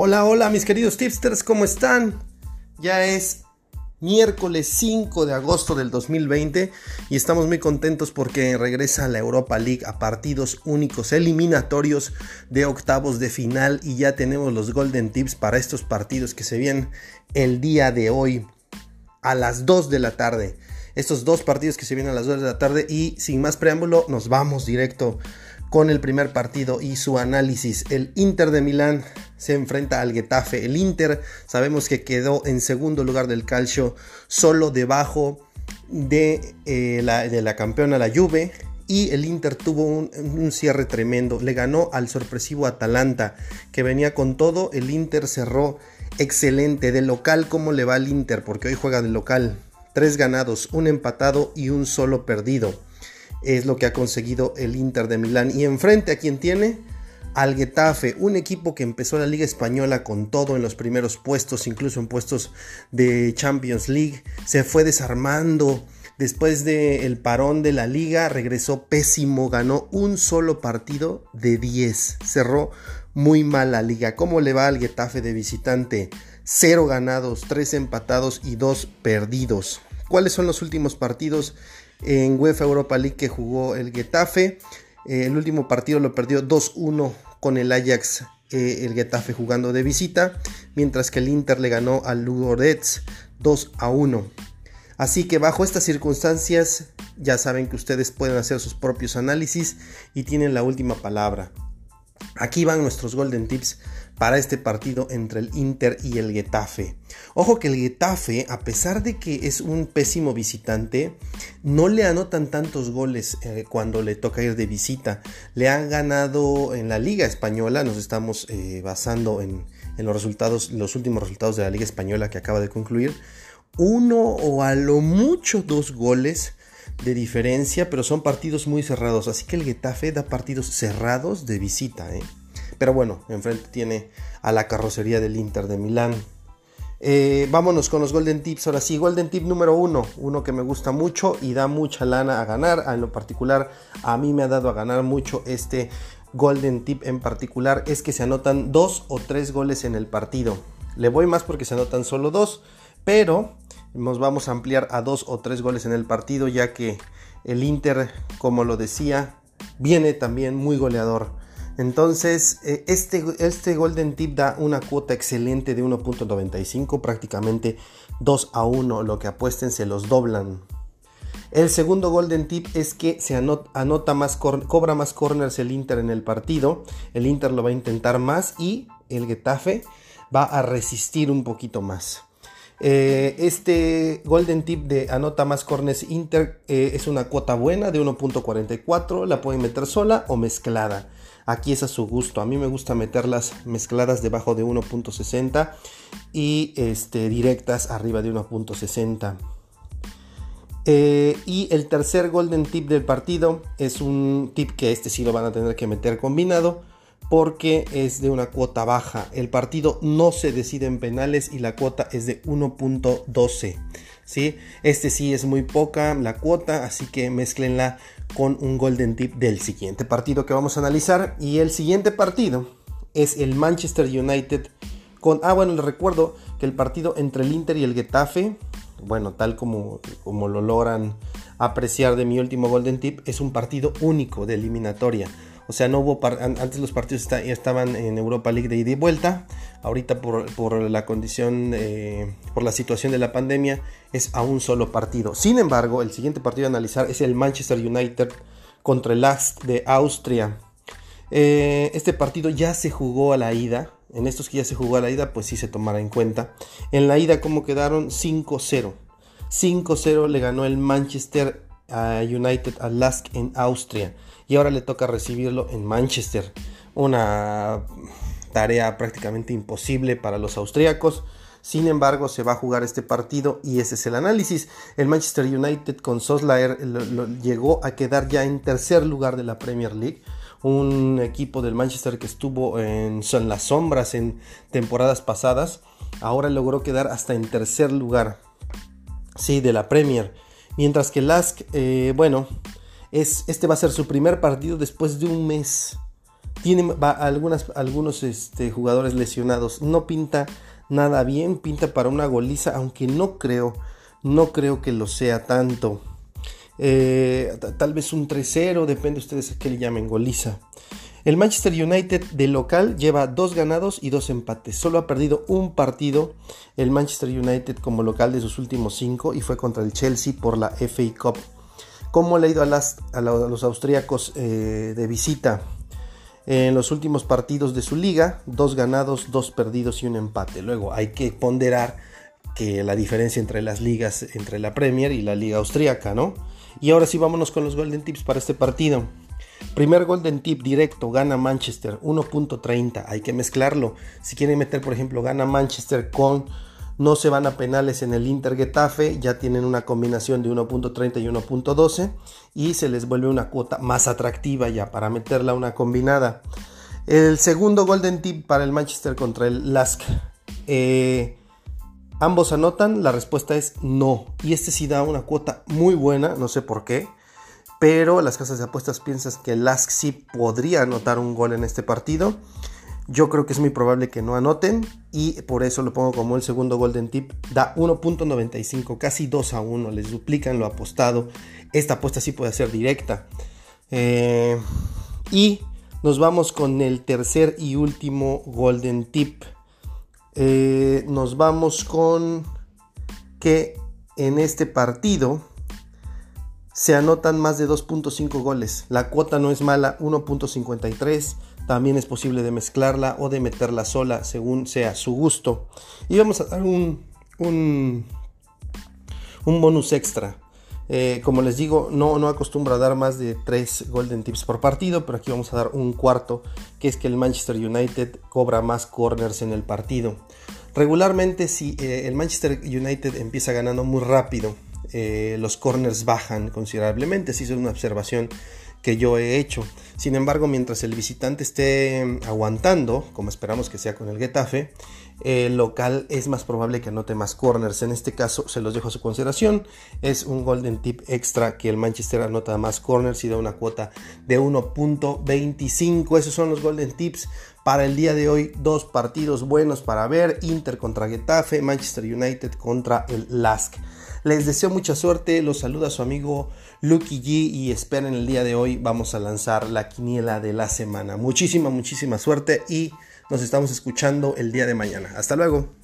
Hola, hola mis queridos tipsters, ¿cómo están? Ya es miércoles 5 de agosto del 2020 y estamos muy contentos porque regresa la Europa League a partidos únicos eliminatorios de octavos de final y ya tenemos los golden tips para estos partidos que se vienen el día de hoy a las 2 de la tarde. Estos dos partidos que se vienen a las 2 de la tarde y sin más preámbulo nos vamos directo con el primer partido y su análisis. El Inter de Milán se enfrenta al Getafe. El Inter sabemos que quedó en segundo lugar del calcio, solo debajo de, eh, la, de la, campeona la Juve. Y el Inter tuvo un, un, cierre tremendo. Le ganó al sorpresivo Atalanta, que venía con todo. El Inter cerró excelente. De local, ¿cómo le va al Inter? Porque hoy juega de local. Tres ganados, un empatado y un solo perdido es lo que ha conseguido el Inter de Milán. Y enfrente a quien tiene al Getafe, un equipo que empezó la Liga Española con todo en los primeros puestos, incluso en puestos de Champions League, se fue desarmando. Después del parón de la liga, regresó pésimo, ganó un solo partido de 10. Cerró muy mal la liga. ¿Cómo le va al Getafe de visitante? Cero ganados, tres empatados y dos perdidos. ¿Cuáles son los últimos partidos en UEFA Europa League que jugó el Getafe. Eh, el último partido lo perdió 2-1 con el Ajax, eh, el Getafe jugando de visita, mientras que el Inter le ganó al Ludogorets 2-1. Así que bajo estas circunstancias ya saben que ustedes pueden hacer sus propios análisis y tienen la última palabra. Aquí van nuestros golden tips para este partido entre el Inter y el Getafe. Ojo que el Getafe, a pesar de que es un pésimo visitante, no le anotan tantos goles eh, cuando le toca ir de visita. Le han ganado en la Liga Española, nos estamos eh, basando en, en los resultados, los últimos resultados de la Liga Española que acaba de concluir. Uno o a lo mucho dos goles de diferencia, pero son partidos muy cerrados. Así que el Getafe da partidos cerrados de visita. ¿eh? Pero bueno, enfrente tiene a la carrocería del Inter de Milán. Eh, vámonos con los Golden Tips. Ahora sí, Golden Tip número uno. Uno que me gusta mucho y da mucha lana a ganar. En lo particular, a mí me ha dado a ganar mucho este Golden Tip en particular. Es que se anotan dos o tres goles en el partido. Le voy más porque se anotan solo dos. Pero nos vamos a ampliar a dos o tres goles en el partido. Ya que el Inter, como lo decía, viene también muy goleador. Entonces, eh, este, este Golden Tip da una cuota excelente de 1.95, prácticamente 2 a 1. Lo que apuesten se los doblan. El segundo Golden Tip es que se anota, más, cobra más corners el Inter en el partido. El Inter lo va a intentar más y el Getafe va a resistir un poquito más. Eh, este Golden Tip de anota más corners Inter eh, es una cuota buena de 1.44. La pueden meter sola o mezclada. Aquí es a su gusto. A mí me gusta meterlas mezcladas debajo de 1.60 y este, directas arriba de 1.60. Eh, y el tercer golden tip del partido es un tip que este sí lo van a tener que meter combinado porque es de una cuota baja. El partido no se decide en penales y la cuota es de 1.12. ¿sí? Este sí es muy poca la cuota, así que mezclenla con un golden tip del siguiente partido que vamos a analizar. Y el siguiente partido es el Manchester United con... Ah, bueno, les recuerdo que el partido entre el Inter y el Getafe, bueno, tal como, como lo logran apreciar de mi último golden tip, es un partido único de eliminatoria. O sea, no hubo antes los partidos estaban en Europa League de ida y vuelta. Ahorita por, la condición, por la situación de la pandemia, es a un solo partido. Sin embargo, el siguiente partido a analizar es el Manchester United contra el Last de Austria. Eh, este partido ya se jugó a la ida. En estos que ya se jugó a la ida, pues sí se tomará en cuenta. En la ida, como quedaron? 5-0. 5-0 le ganó el Manchester United al Lask en Austria y ahora le toca recibirlo en Manchester. Una tarea prácticamente imposible para los austríacos. Sin embargo, se va a jugar este partido y ese es el análisis. El Manchester United con Soslaer llegó a quedar ya en tercer lugar de la Premier League. Un equipo del Manchester que estuvo en, las sombras en temporadas pasadas. Ahora logró quedar hasta en tercer lugar. Sí, de la Premier. Mientras que Lask, eh, bueno, este va a ser su primer partido después de un mes. Tiene algunas, algunos este, jugadores lesionados. No pinta nada bien, pinta para una goliza, aunque no creo, no creo que lo sea tanto. Eh, tal vez un 3-0, depende de ustedes a qué le llamen goliza. El Manchester United de local lleva dos ganados y dos empates. Solo ha perdido un partido el Manchester United como local de sus últimos cinco y fue contra el Chelsea por la FA Cup. ¿Cómo le ha ido a, los austríacos eh, de visita? En los últimos partidos de su liga, dos ganados, dos perdidos y un empate. Luego hay que ponderar que la diferencia entre las ligas, entre la Premier y la liga austríaca, ¿no? Y ahora sí vámonos con los Golden Tips para este partido. Primer Golden Tip directo, gana Manchester 1.30. Hay que mezclarlo. Si quieren meter, por ejemplo, gana Manchester con no se van a penales en el Inter Getafe, ya tienen una combinación de 1.30 y 1.12 y se les vuelve una cuota más atractiva ya para meterla una combinada. El segundo Golden Tip para el Manchester contra el Lask. Eh, ambos anotan, la respuesta es no. Y este sí da una cuota muy buena, no sé por qué pero las casas de apuestas piensan que Lask sí podría anotar un gol en este partido. Yo creo que es muy probable que no anoten y por eso lo pongo como el segundo golden tip. Da 1.95, casi 2 a 1, les duplican lo apostado. Esta apuesta sí puede ser directa. Eh, y nos vamos con el tercer y último golden tip. Eh, nos vamos con que en este partido se anotan más de 2.5 goles. La cuota no es mala, 1.53. También es posible de mezclarla o de meterla sola según sea su gusto. Y vamos a dar un, un, bonus extra. Eh, como les digo, no, no acostumbro a dar más de 3 Golden Tips por partido, pero aquí vamos a dar un cuarto, que es que el Manchester United cobra más corners en el partido. Regularmente si eh, el Manchester United empieza ganando muy rápido eh, los corners bajan considerablemente. Así es una observación que yo he hecho. Sin embargo, mientras el visitante esté aguantando, como esperamos que sea con el Getafe, el local es más probable que anote más corners. En este caso, se los dejo a su consideración. Es un golden tip extra que el Manchester anota más corners y da una cuota de 1.25. Esos son los golden tips para el día de hoy. Dos partidos buenos para ver: Inter contra Getafe, Manchester United contra el Lask. Les deseo mucha suerte, los saluda su amigo Lucky G y esperen el día de hoy vamos a lanzar la quiniela de la semana. Muchísima, muchísima suerte y nos estamos escuchando el día de mañana. Hasta luego.